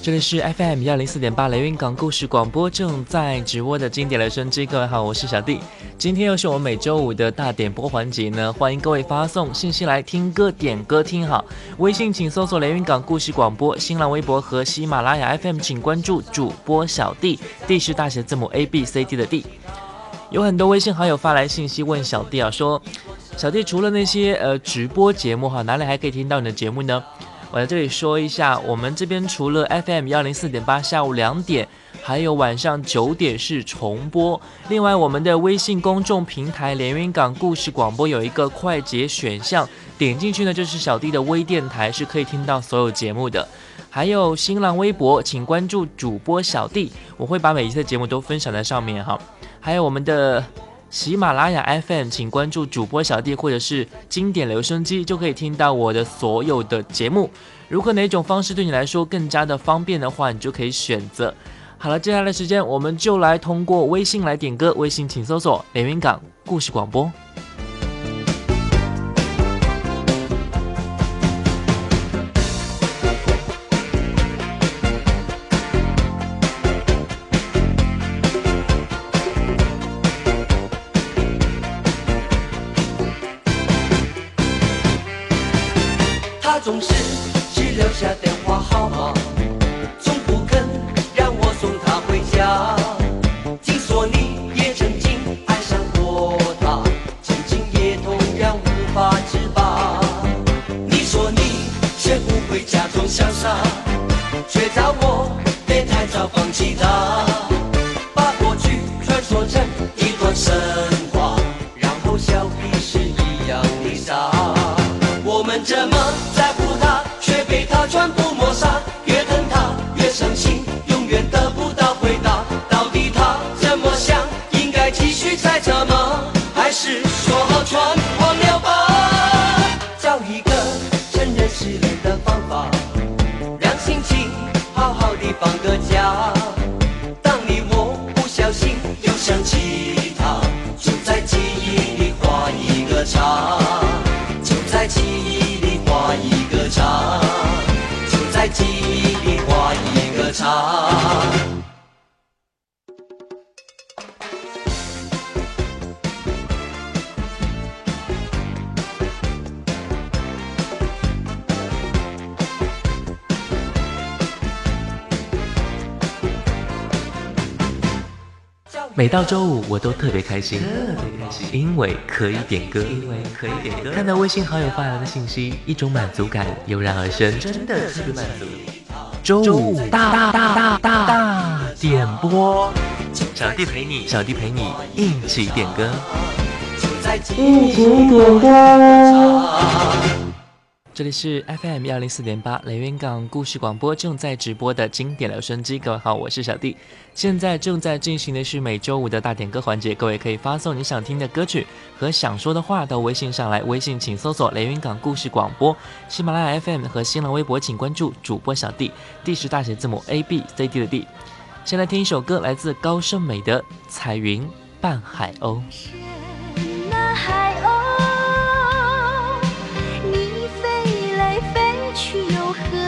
这里是 FM 幺零四点八雷云港故事广播正在直播的经典留声机，各位好，我是小弟。今天又是我们每周五的大点播环节呢，欢迎各位发送信息来听歌点歌听好。微信请搜索雷云港故事广播，新浪微博和喜马拉雅 FM 请关注主播小弟，D 是大写字母 A B C D 的 D。有很多微信好友发来信息问小弟啊，说小弟除了那些呃直播节目哈，哪里还可以听到你的节目呢？我在这里说一下，我们这边除了 FM 幺零四点八下午两点，还有晚上九点是重播。另外，我们的微信公众平台连云港故事广播有一个快捷选项，点进去呢就是小弟的微电台，是可以听到所有节目的。还有新浪微博，请关注主播小弟，我会把每一期的节目都分享在上面哈。还有我们的。喜马拉雅 FM，请关注主播小弟或者是经典留声机，就可以听到我的所有的节目。如果哪种方式对你来说更加的方便的话，你就可以选择。好了，接下来时间我们就来通过微信来点歌，微信请搜索连云港故事广播。总是只留下电话号码，从不肯让我送她回家。听说你也曾经爱上过她，曾经也同样无法自拔。你说你学不会假装潇洒，却叫我别太早放弃她。每到周五，我都特别开心，特别开心，因为可以点歌，因为可以点歌。看到微信好友发来的信息，一种满足感油然而生，真的特别满足。周五大大大大大点播，小弟陪你，小弟陪你一起点歌，一起点歌。这里是 FM 幺零四点八雷云港故事广播正在直播的经典留声机，各位好，我是小弟。现在正在进行的是每周五的大点歌环节，各位可以发送你想听的歌曲和想说的话到微信上来，微信请搜索雷云港故事广播，喜马拉雅 FM 和新浪微博请关注主播小弟，D 是大写字母 A B C D 的 D。先来听一首歌，来自高胜美的《彩云伴海鸥》。如何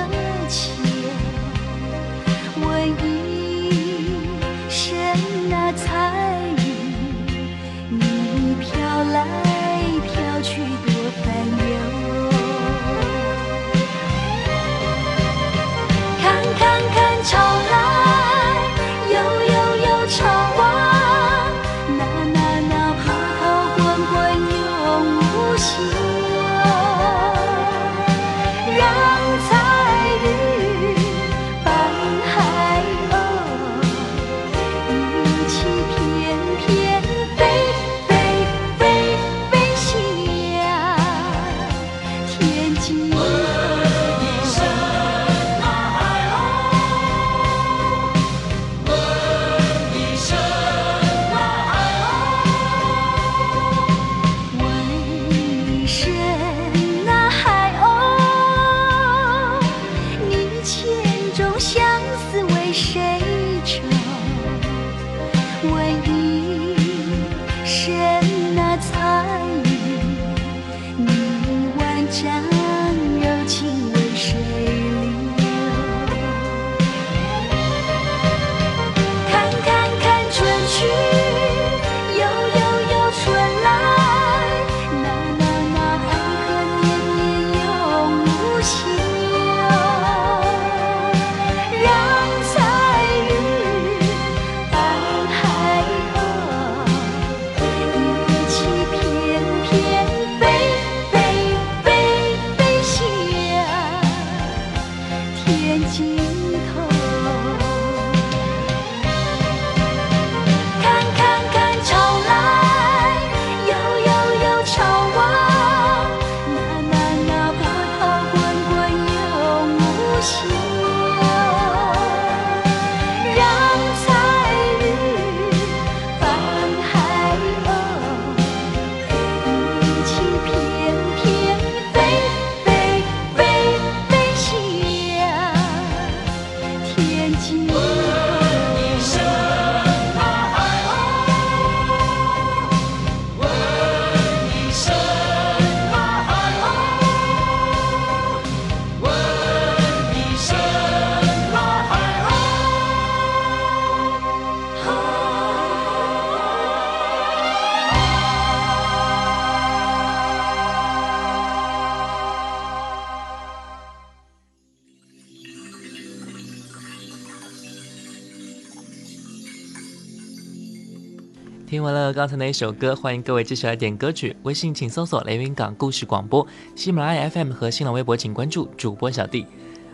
听完了刚才那一首歌，欢迎各位继续来点歌曲。微信请搜索雷云港故事广播，喜马拉雅 FM 和新浪微博请关注主播小弟。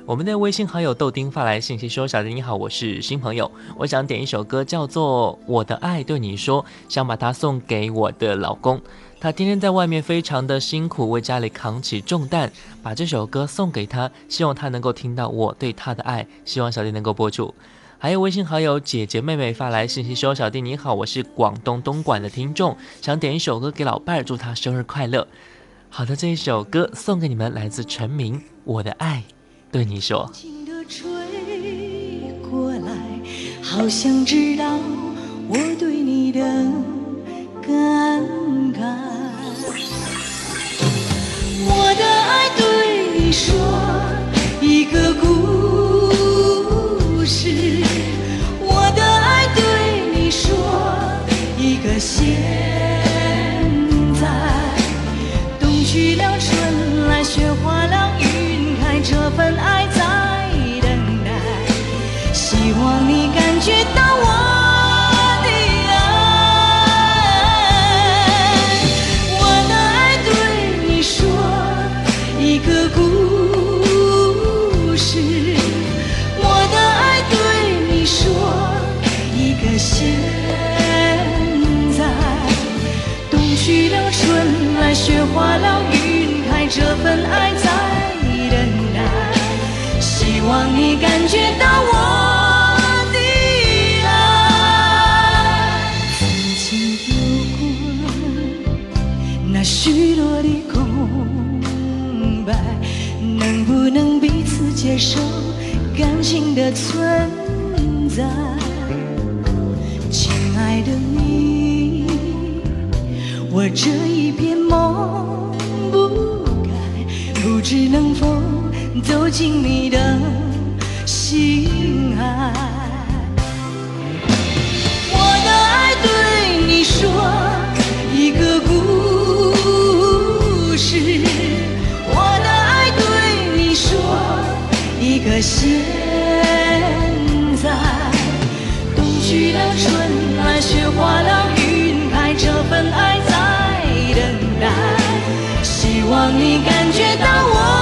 我们的微信好友豆丁发来信息说：“小弟你好，我是新朋友，我想点一首歌叫做《我的爱对你说》，想把它送给我的老公。他天天在外面非常的辛苦，为家里扛起重担，把这首歌送给他，希望他能够听到我对他的爱，希望小弟能够播出。”还有微信好友姐姐妹妹发来信息说：“小弟你好，我是广东东莞的听众，想点一首歌给老伴儿，祝他生日快乐。”好的，这一首歌送给你们，来自陈明，《我的爱对你说》。好想知道我对你的感慨。我的爱对你说一个故现在，冬。去了，春来，雪化了，云开，这份爱在等待。希望你感觉到我的爱。曾经有过那许多的空白，能不能彼此接受感情的存在？我这一片梦不该，不知能否走进你的心海。我的爱对你说一个故事，我的爱对你说一个现在。冬去了，春来，雪化了，让你感觉到我。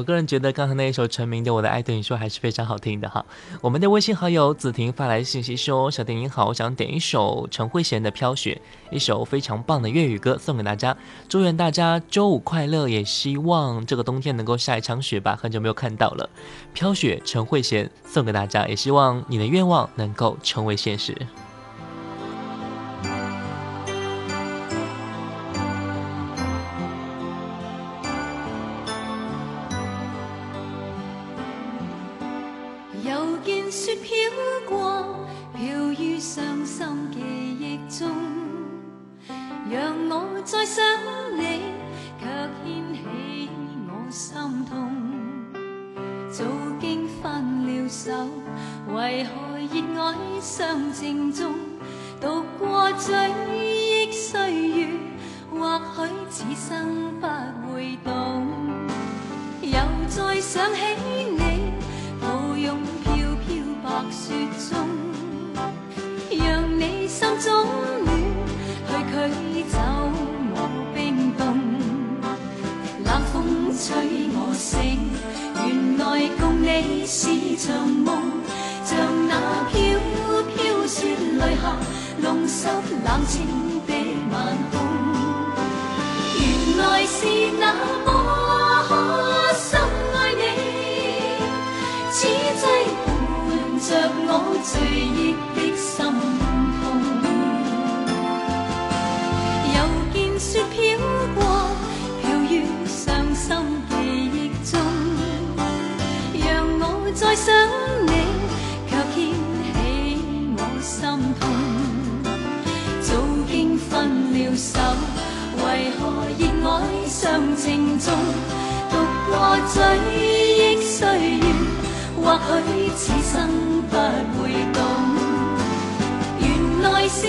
我个人觉得刚才那一首成名的《我的爱对你说》还是非常好听的哈。我们的微信好友子婷发来信息说：“小婷你好，我想点一首陈慧娴的《飘雪》，一首非常棒的粤语歌送给大家。祝愿大家周五快乐，也希望这个冬天能够下一场雪吧，很久没有看到了。《飘雪》陈慧娴送给大家，也希望你的愿望能够成为现实。”又见雪飘过，飘于伤心记忆中。让我再想你，却掀起我心痛。早经分了手，为何热爱相争中？渡过追忆岁月，或许此生不会懂。又再想起。中暖去驱走我冰冻，冷风吹我醒，原来共你是场梦，像那飘飘雪泪下，弄湿冷清的晚空。原来是那么深爱你，此际伴着我醉意。再想你却掀起我心痛。早经分了手为何热爱尚情重独过追忆岁月或许此生不会懂。原来是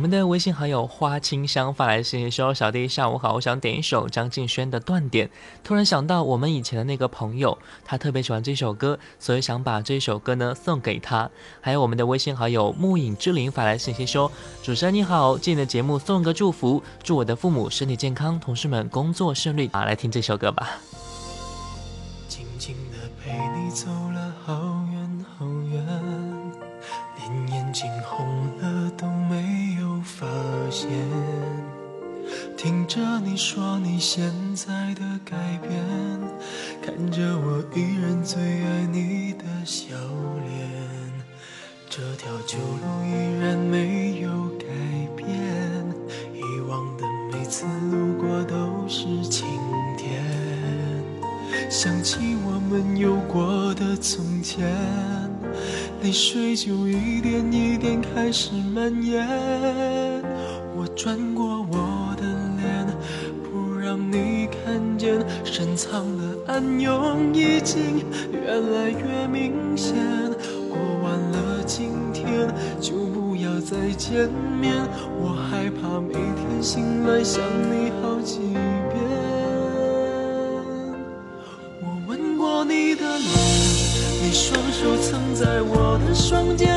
我们的微信好友花清香发来信息说：“小弟下午好，我想点一首张敬轩的《断点》。突然想到我们以前的那个朋友，他特别喜欢这首歌，所以想把这首歌呢送给他。”还有我们的微信好友木影之灵发来信息说：“主持人你好，借你的节目送个祝福，祝我的父母身体健康，同事们工作顺利。”啊，来听这首歌吧。静静的陪你走了好现，听着你说你现在的改变，看着我依然最爱你的笑脸，这条旧路依然没有改变，以往的每次路过都是晴天，想起我们有过的从前。泪水就一点一点开始蔓延，我转过我的脸，不让你看见深藏的暗涌已经越来越明显。过完了今天，就不要再见面。我害怕每天醒来想你好几遍。我吻过你的脸，你双手曾在我的双肩，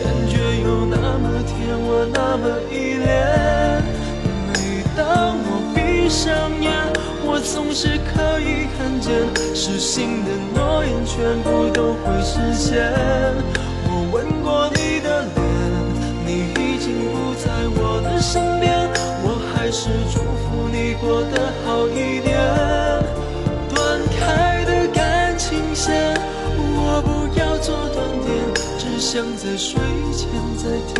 感觉有那么甜，我那么依恋。每当我闭上眼，我总是可以看见，失信的诺言全部都会实现。我吻过睡前再听。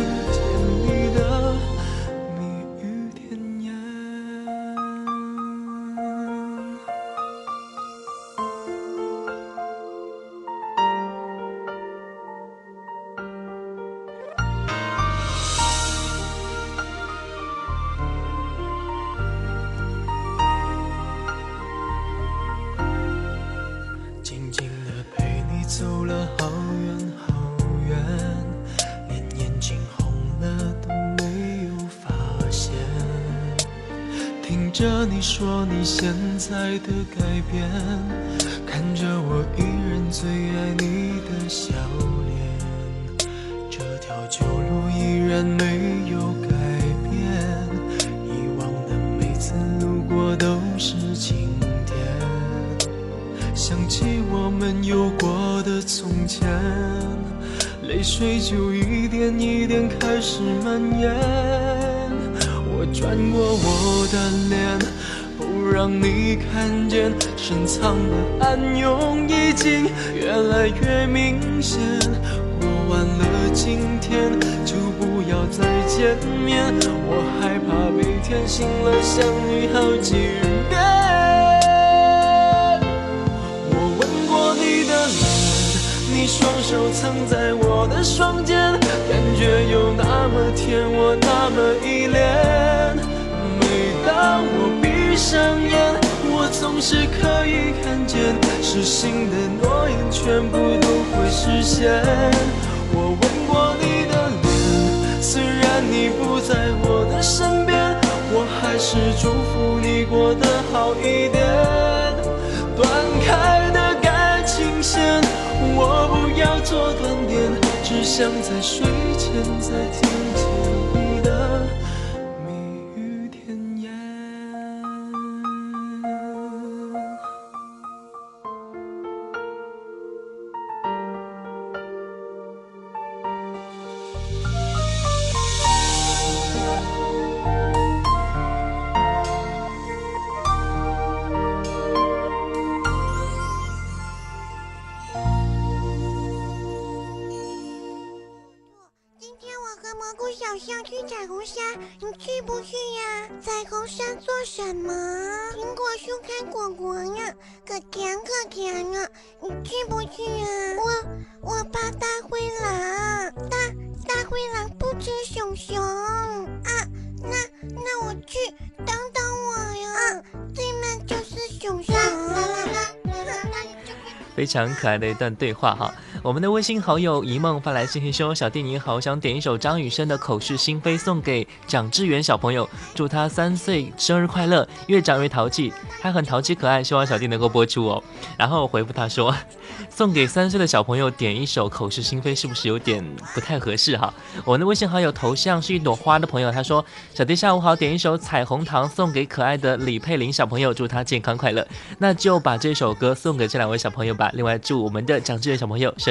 暗涌已经越来越明显。过完了今天，就不要再见面。我害怕每天醒了想你好几遍。我吻过你的脸，你双手曾在我的双肩，感觉有那么甜，我那么依恋。每当我闭上眼，是可以看见，失信的诺言全部都会实现。我吻过你的脸，虽然你不在我的身边，我还是祝福你过得好一点。断开的感情线，我不要做断点，只想在睡前再听果果呀，可甜可甜了！你去不去呀？我我怕大灰狼，大大灰狼不吃熊熊啊！那那我去，等等我呀！对面就是熊熊。非常可爱的一段对话哈。我们的微信好友一梦发来信息说：“小弟你好，想点一首张雨生的《口是心非》送给蒋志远小朋友，祝他三岁生日快乐，越长越淘气，他很淘气可爱，希望小弟能够播出哦。”然后我回复他说：“送给三岁的小朋友点一首《口是心非》，是不是有点不太合适哈？”我们的微信好友头像是一朵花的朋友，他说：“小弟下午好，点一首《彩虹糖》送给可爱的李佩玲小朋友，祝他健康快乐。”那就把这首歌送给这两位小朋友吧。另外，祝我们的蒋志远小朋友生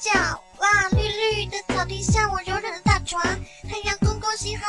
脚哇绿绿的草地上我柔软的大床太阳公公洗好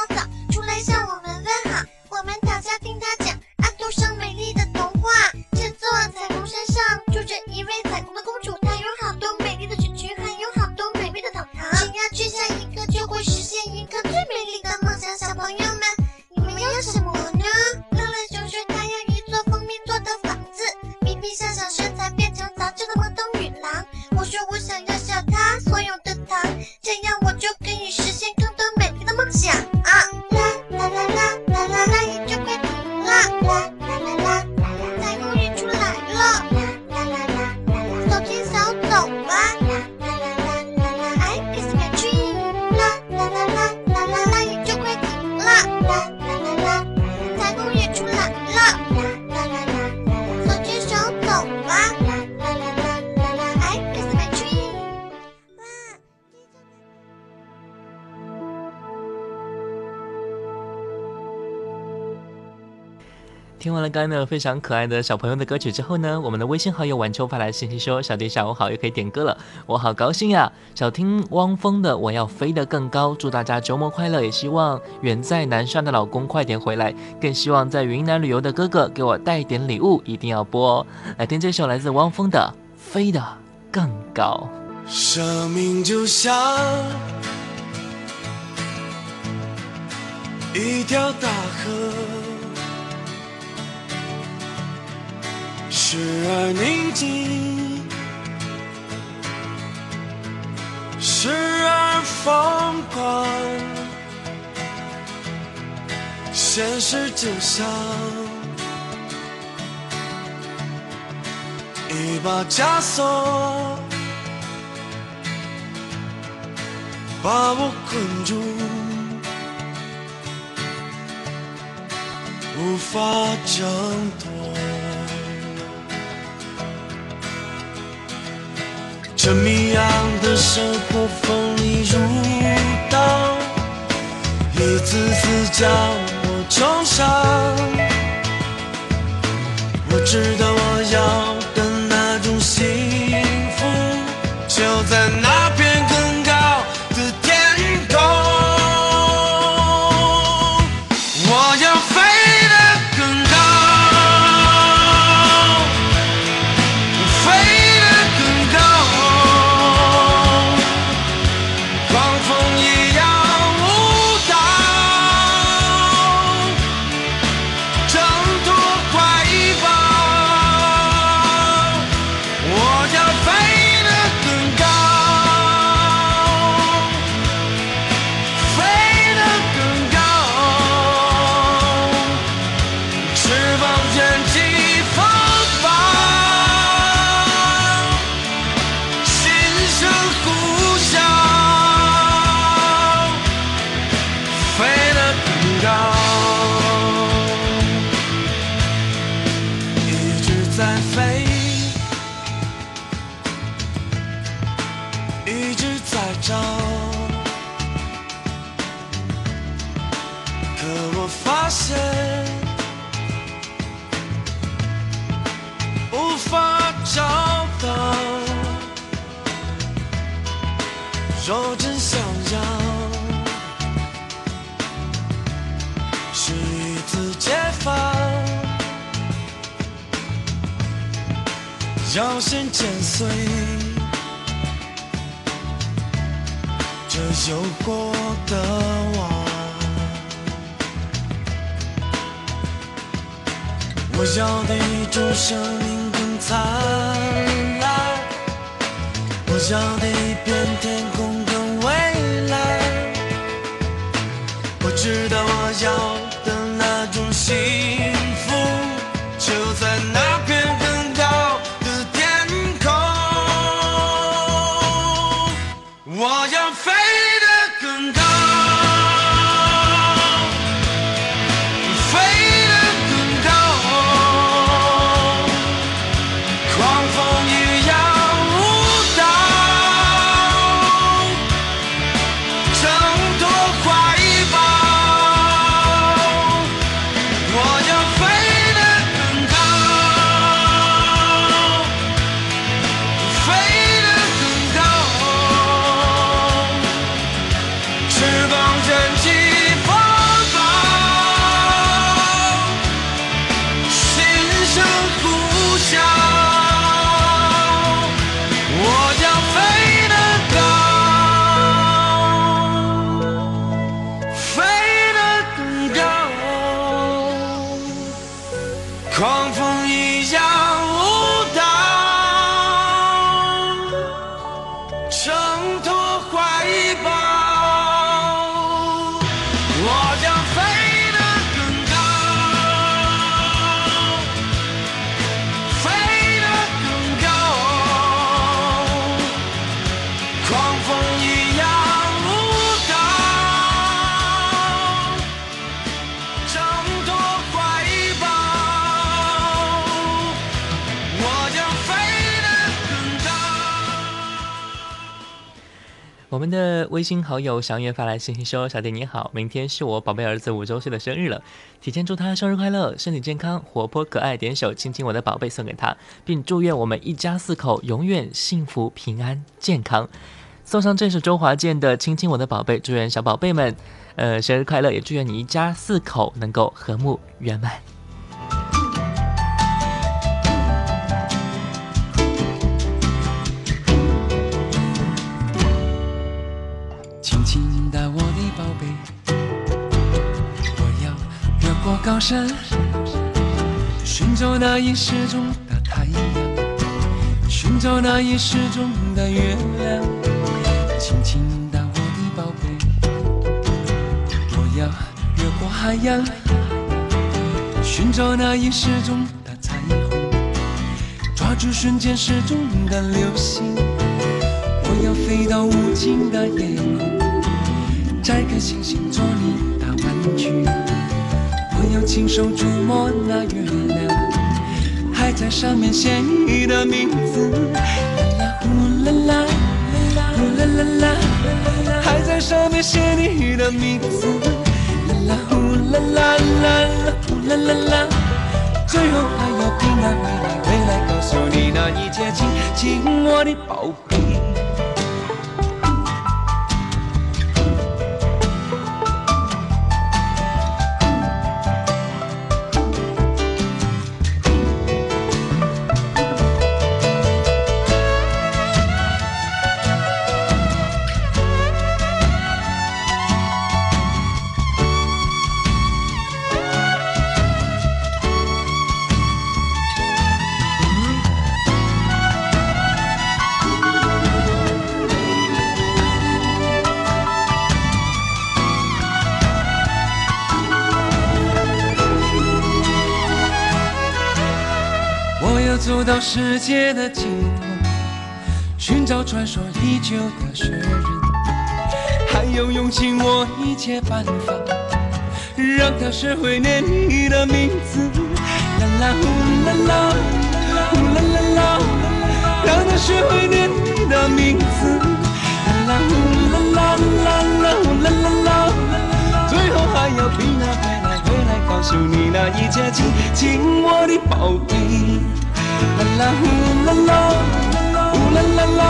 听完了刚刚那个非常可爱的小朋友的歌曲之后呢，我们的微信好友晚秋发来信息说：“小弟下午好，又可以点歌了，我好高兴呀！想听汪峰的《我要飞得更高》，祝大家周末快乐，也希望远在南山的老公快点回来，更希望在云南旅游的哥哥给我带点礼物，一定要播哦！来听这首来自汪峰的《飞得更高》。生命就像一条大河，时而宁静，时而疯狂。现实就像一把枷锁。把我困住，无法挣脱。这谜样的生活锋利如刀，一次次将我重伤。我知道我要我要的一种生命更灿烂，我要的一片天空更蔚蓝，我知道我要狂风一样舞蹈，挣脱怀抱，我将飞得更高。我们的微信好友祥月发来信息说：“小弟你好，明天是我宝贝儿子五周岁的生日了。”提前祝他生日快乐，身体健康，活泼可爱，点首《亲亲我的宝贝》送给他，并祝愿我们一家四口永远幸福、平安、健康。送上这首周华健的《亲亲我的宝贝》，祝愿小宝贝们，呃，生日快乐，也祝愿你一家四口能够和睦圆满。”亲亲的我的宝贝，我要越过高山，寻找那已失踪的太阳，寻找那已失踪的月亮。要越过海洋，寻找那已失踪的彩虹，抓住瞬间失踪的流星。我要飞到无尽的夜空，摘颗星星做你的玩具。我要亲手触摸那月亮，还在上面写你的名字。啦啦呼啦啦，呼啦啦啦，还在上面写你的名字。啦呼啦啦啦啦，呼啦啦啦，最后还要平安回来，回来告诉你那一切，亲亲我的宝贝。到世界的尽头，寻找传说已久的雪人，还有用尽我一切办法，让他学会念你的名字。啦啦呼啦啦，呼啦啦啦，让他学会念你的名字。啦啦呼啦啦啦啦，呼啦啦啦，最后还要平安回来，回来告诉你那一切，亲亲我的宝贝。啦啦呼啦啦，呼啦啦啦，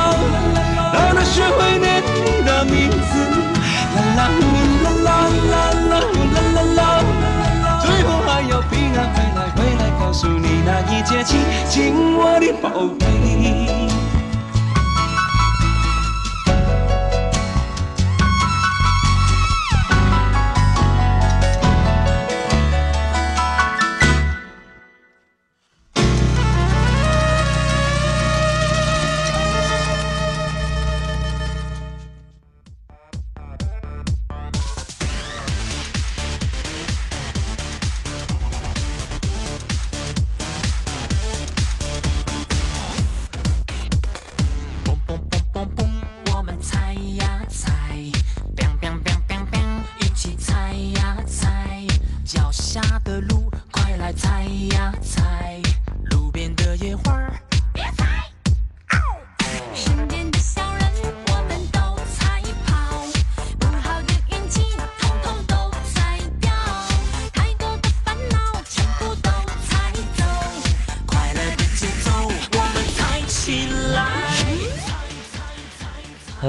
让他学会念你的名字。啦啦呼啦啦啦啦，呼啦啦啦，最后还要平安回来，回来告诉你那一切，亲亲我的宝贝。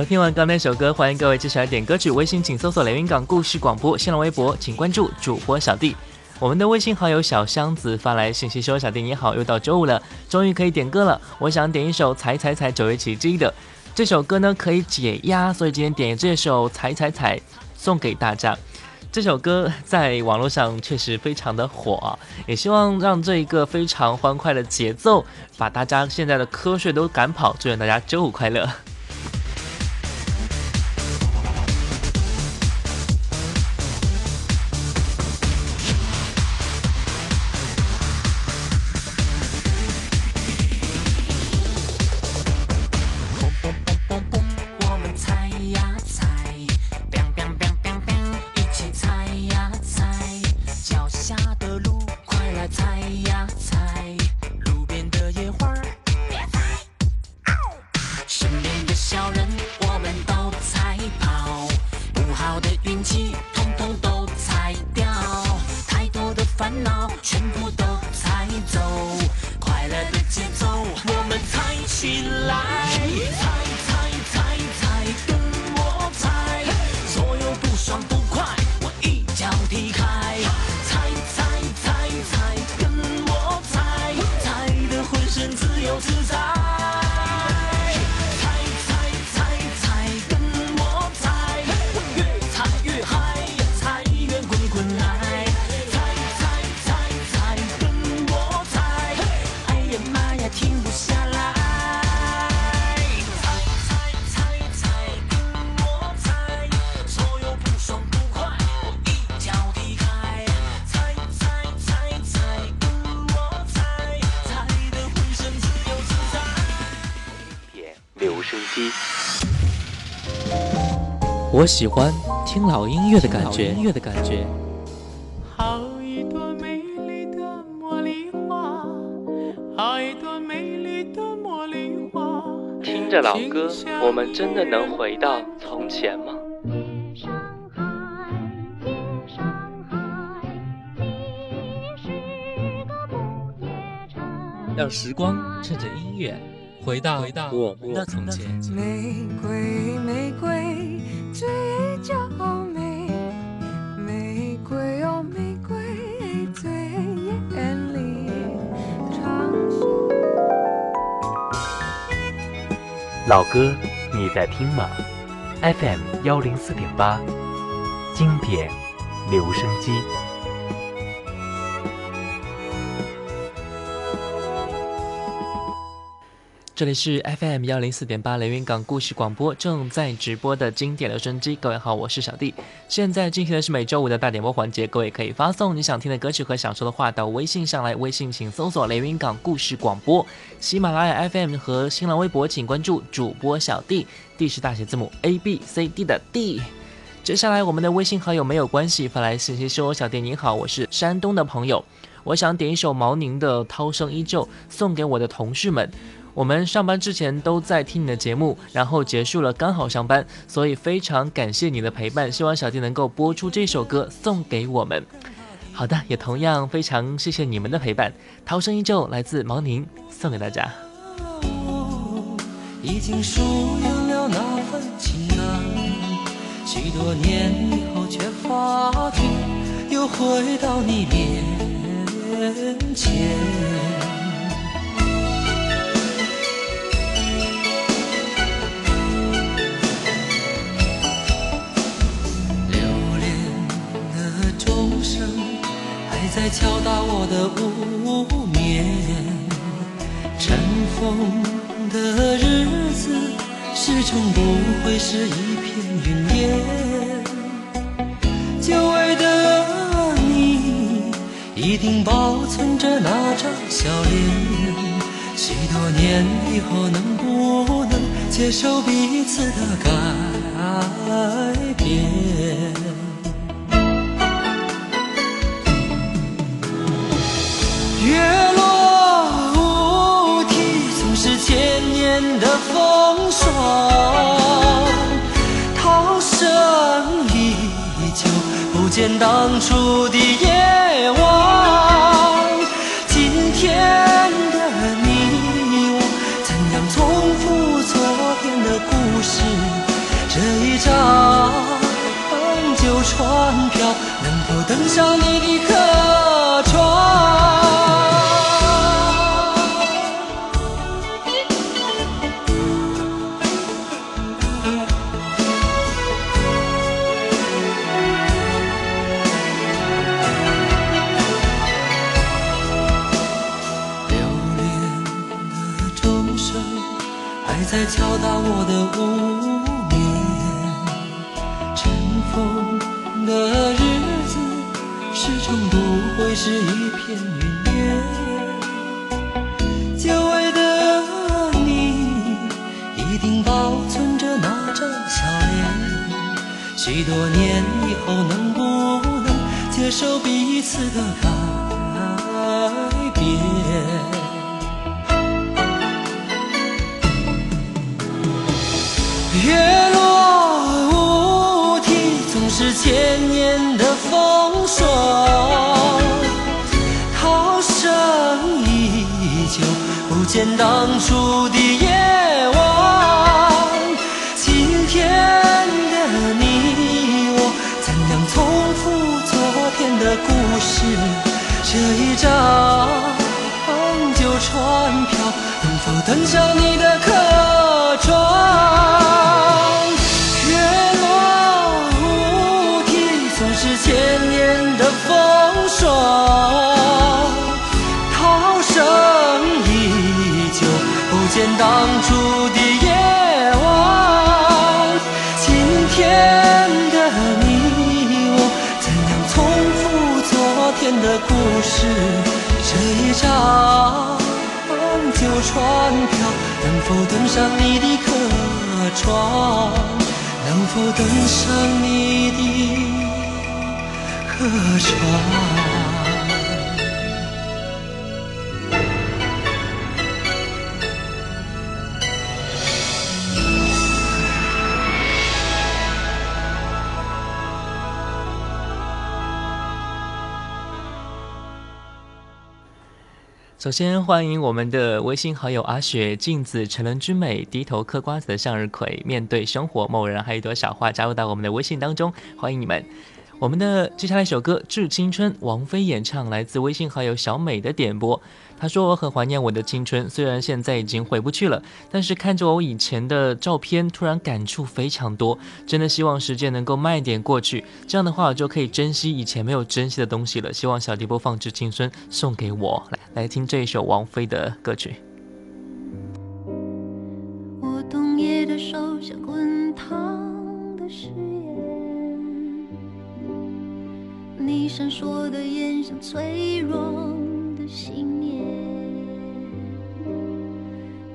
听完刚那首歌，欢迎各位继续来点歌曲。微信请搜索“连云港故事广播”，新浪微博请关注主播小弟。我们的微信好友小箱子发来信息说：“小弟你好，又到周五了，终于可以点歌了。我想点一首《踩踩踩》九月奇迹的这首歌呢，可以解压，所以今天点这首《踩踩踩》送给大家。这首歌在网络上确实非常的火，也希望让这一个非常欢快的节奏把大家现在的瞌睡都赶跑。祝愿大家周五快乐。”我喜欢听老音乐的感觉，音乐的感觉。好一朵美丽的茉莉花，好一朵美丽的茉莉花。听着老歌，我们真的能回到从前吗？让时光趁着音乐回到回到我们的从前。玫瑰，玫瑰最娇美，玫瑰哦玫瑰最艳丽。长老歌，你在听吗？FM 幺零四点八，经典留声机。这里是 FM 幺零四点八雷云港故事广播正在直播的经典留声机。各位好，我是小弟。现在进行的是每周五的大点播环节，各位可以发送你想听的歌曲和想说的话到微信上来。微信请搜索雷云港故事广播，喜马拉雅 FM 和新浪微博请关注主播小弟，D 是大写字母 A B C D 的 D。接下来我们的微信好友没有关系，发来信息说：“小弟你好，我是山东的朋友，我想点一首毛宁的《涛声依旧》送给我的同事们。”我们上班之前都在听你的节目，然后结束了刚好上班，所以非常感谢你的陪伴。希望小弟能够播出这首歌送给我们。好的，也同样非常谢谢你们的陪伴。涛声依旧来自毛宁，送给大家。已经疏远了那份情感，许多年以后却发觉又回到你面前。还在敲打我的无眠，尘封的日子始终不会是一片云烟。久违的你，一定保存着那张笑脸。许多年以后，能不能接受彼此的改变？涛声依旧，不见当初的夜晚。今天的你我，怎样重复昨天的故事？这一张旧船票，能否登上你一定保存着那张笑脸。许多年以后，能不能接受彼此的改变？月落乌啼，总是千年的风霜。涛声依旧，不见当初这一张旧船票，能否登上你的客船？是？这一张旧船票，能否登上你的客船，能否登上你的客船？首先欢迎我们的微信好友阿雪、镜子、成人之美、低头嗑瓜子的向日葵、面对生活、某人还有一朵小花加入到我们的微信当中，欢迎你们。我们的接下来一首歌《致青春》，王菲演唱，来自微信好友小美的点播。她说：“我很怀念我的青春，虽然现在已经回不去了，但是看着我以前的照片，突然感触非常多。真的希望时间能够慢一点过去，这样的话我就可以珍惜以前没有珍惜的东西了。希望小弟播放《致青春》送给我，来来听这一首王菲的歌曲。我冬夜的手像滚烫你闪烁的眼像脆弱的信念，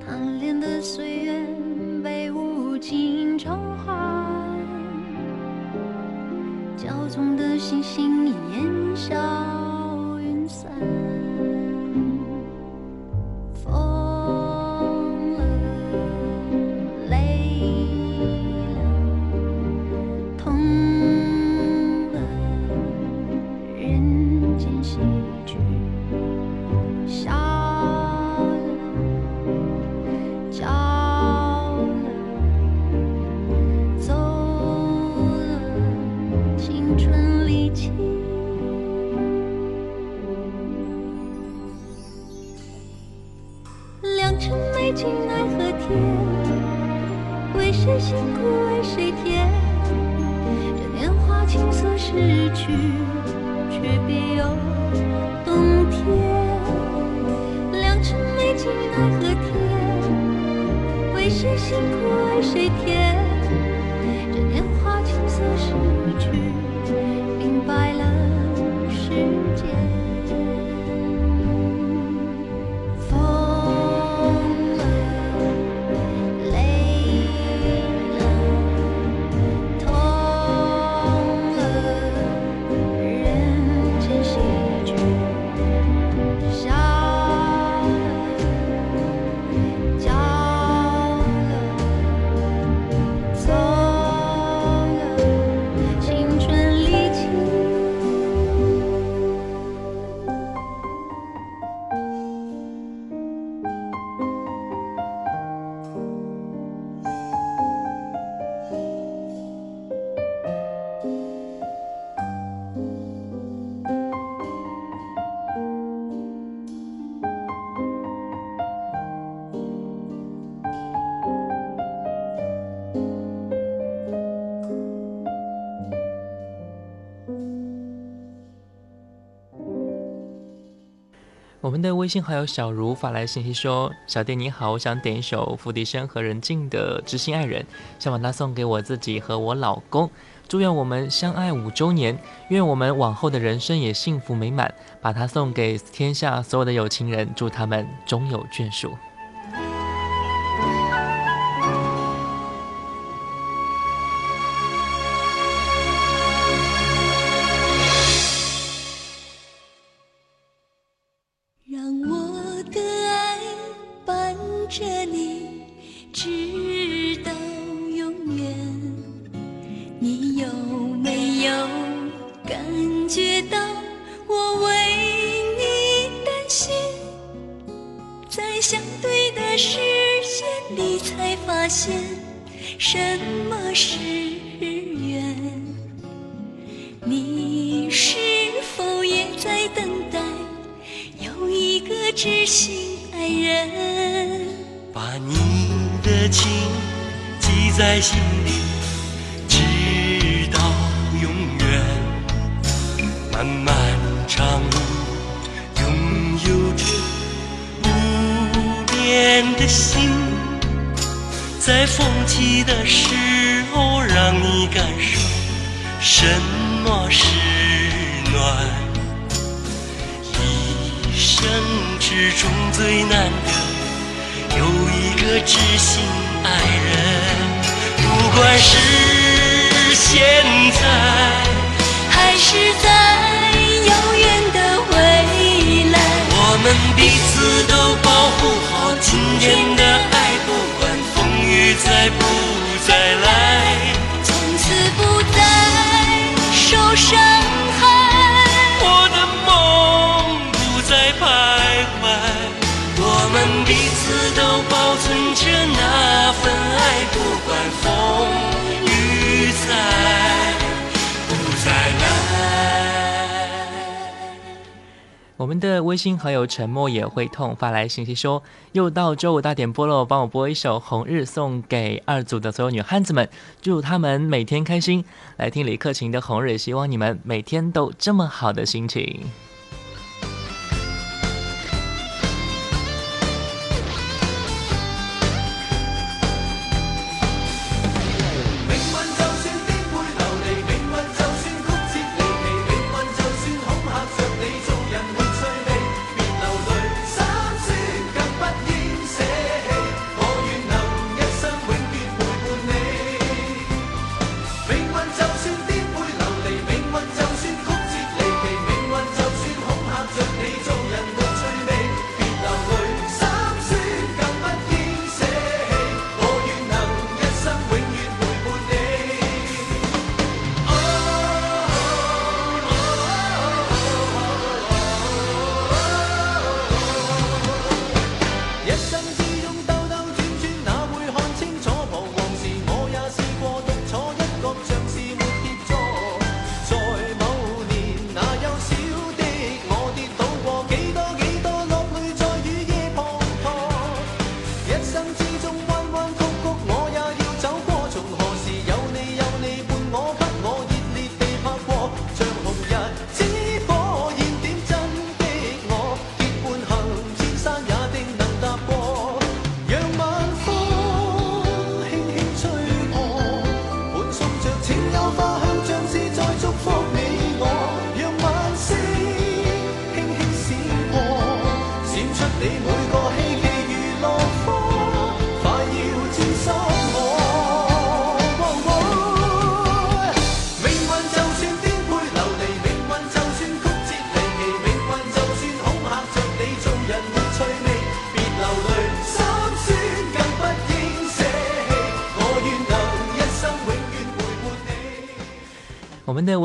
贪恋的岁月被无情召唤，骄纵的星星烟消云散。失去，却别有冬天。良辰美景奈何天，为谁辛苦为谁甜？们的微信好友小茹发来信息说：“小店你好，我想点一首付笛生和任静的《知心爱人》，想把它送给我自己和我老公，祝愿我们相爱五周年，愿我们往后的人生也幸福美满。把它送给天下所有的有情人，祝他们终有眷属。”彼此都保存着那份爱，不管风雨再不再来。我们的微信好友沉默也会痛发来信息说，又到周五大点播了，帮我播一首《红日》送给二组的所有女汉子们，祝他们每天开心。来听李克勤的《红日》，希望你们每天都这么好的心情。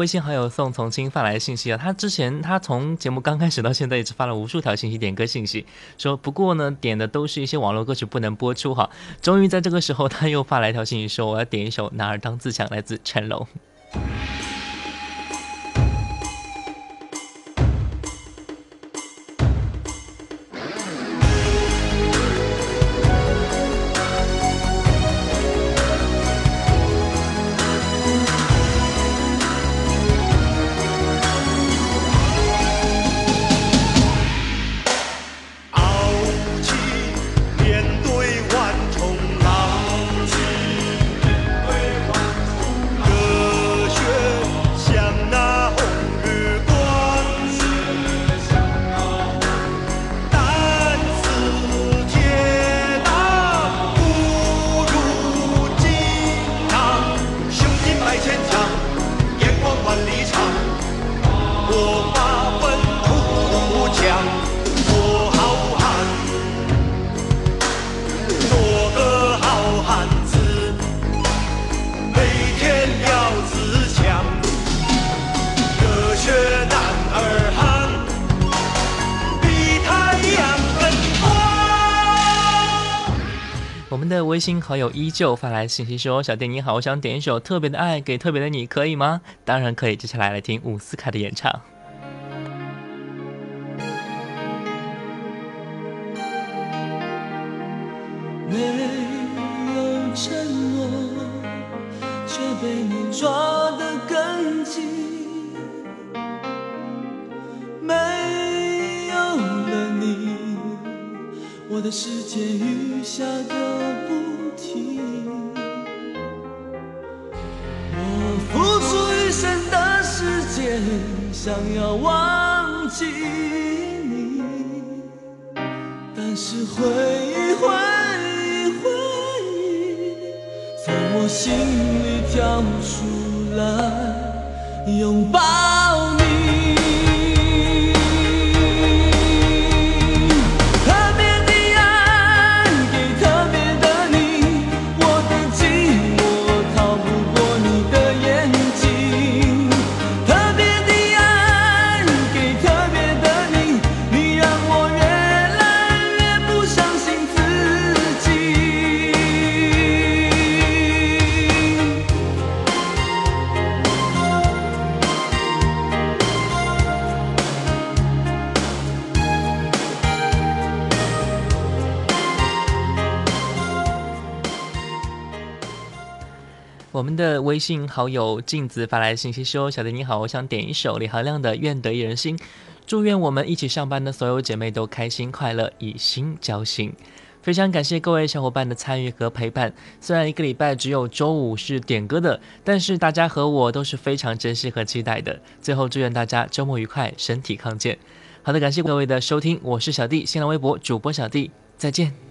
微信好友宋从清发来的信息啊，他之前他从节目刚开始到现在一直发了无数条信息点歌信息，说不过呢点的都是一些网络歌曲不能播出哈。终于在这个时候他又发来一条信息说我要点一首《男儿当自强》，来自成龙。微信好友依旧发来信息说：“小弟你好，我想点一首《特别的爱》给特别的你，可以吗？”当然可以。接下来来听伍思凯的演唱。我的世界雨下个不停。我付出一生的时间，想要忘记你。但是回忆，回忆，回忆，从我心里跳出来拥抱我们的微信好友镜子发来信息说：“小弟你好，我想点一首李行亮的《愿得一人心》，祝愿我们一起上班的所有姐妹都开心快乐，以心交心。”非常感谢各位小伙伴的参与和陪伴。虽然一个礼拜只有周五是点歌的，但是大家和我都是非常珍惜和期待的。最后祝愿大家周末愉快，身体康健。好的，感谢各位的收听，我是小弟，新浪微博主播小弟，再见。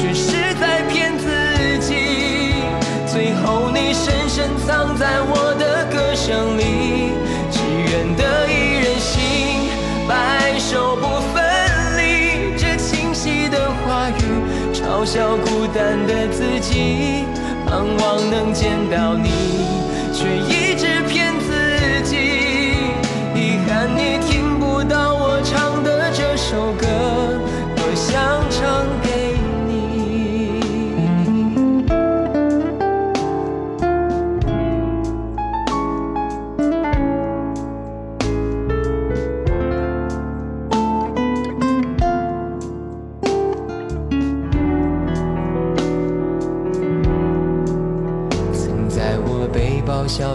却是在骗自己，最后你深深藏在我的歌声里。只愿得一人心，白首不分离。这清晰的话语，嘲笑孤单的自己，盼望能见到你，却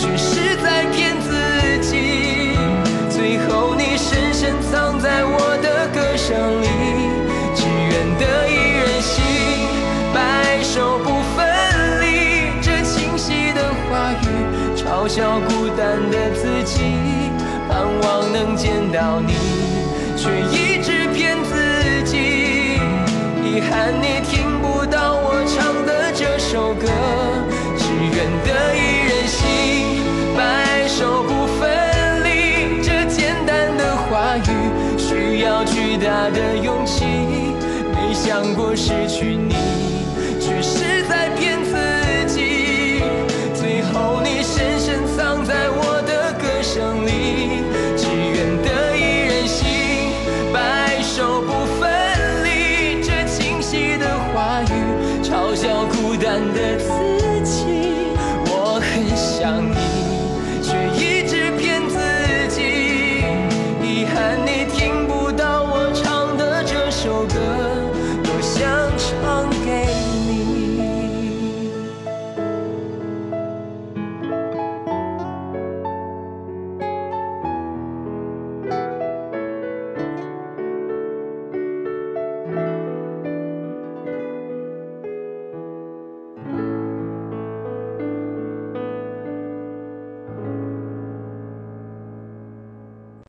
却是在骗自己，最后你深深藏在我的歌声里。只愿得一人心，白首不分离。这清晰的话语，嘲笑孤单的自己，盼望能见到你，却一直骗自己。遗憾你听失去你，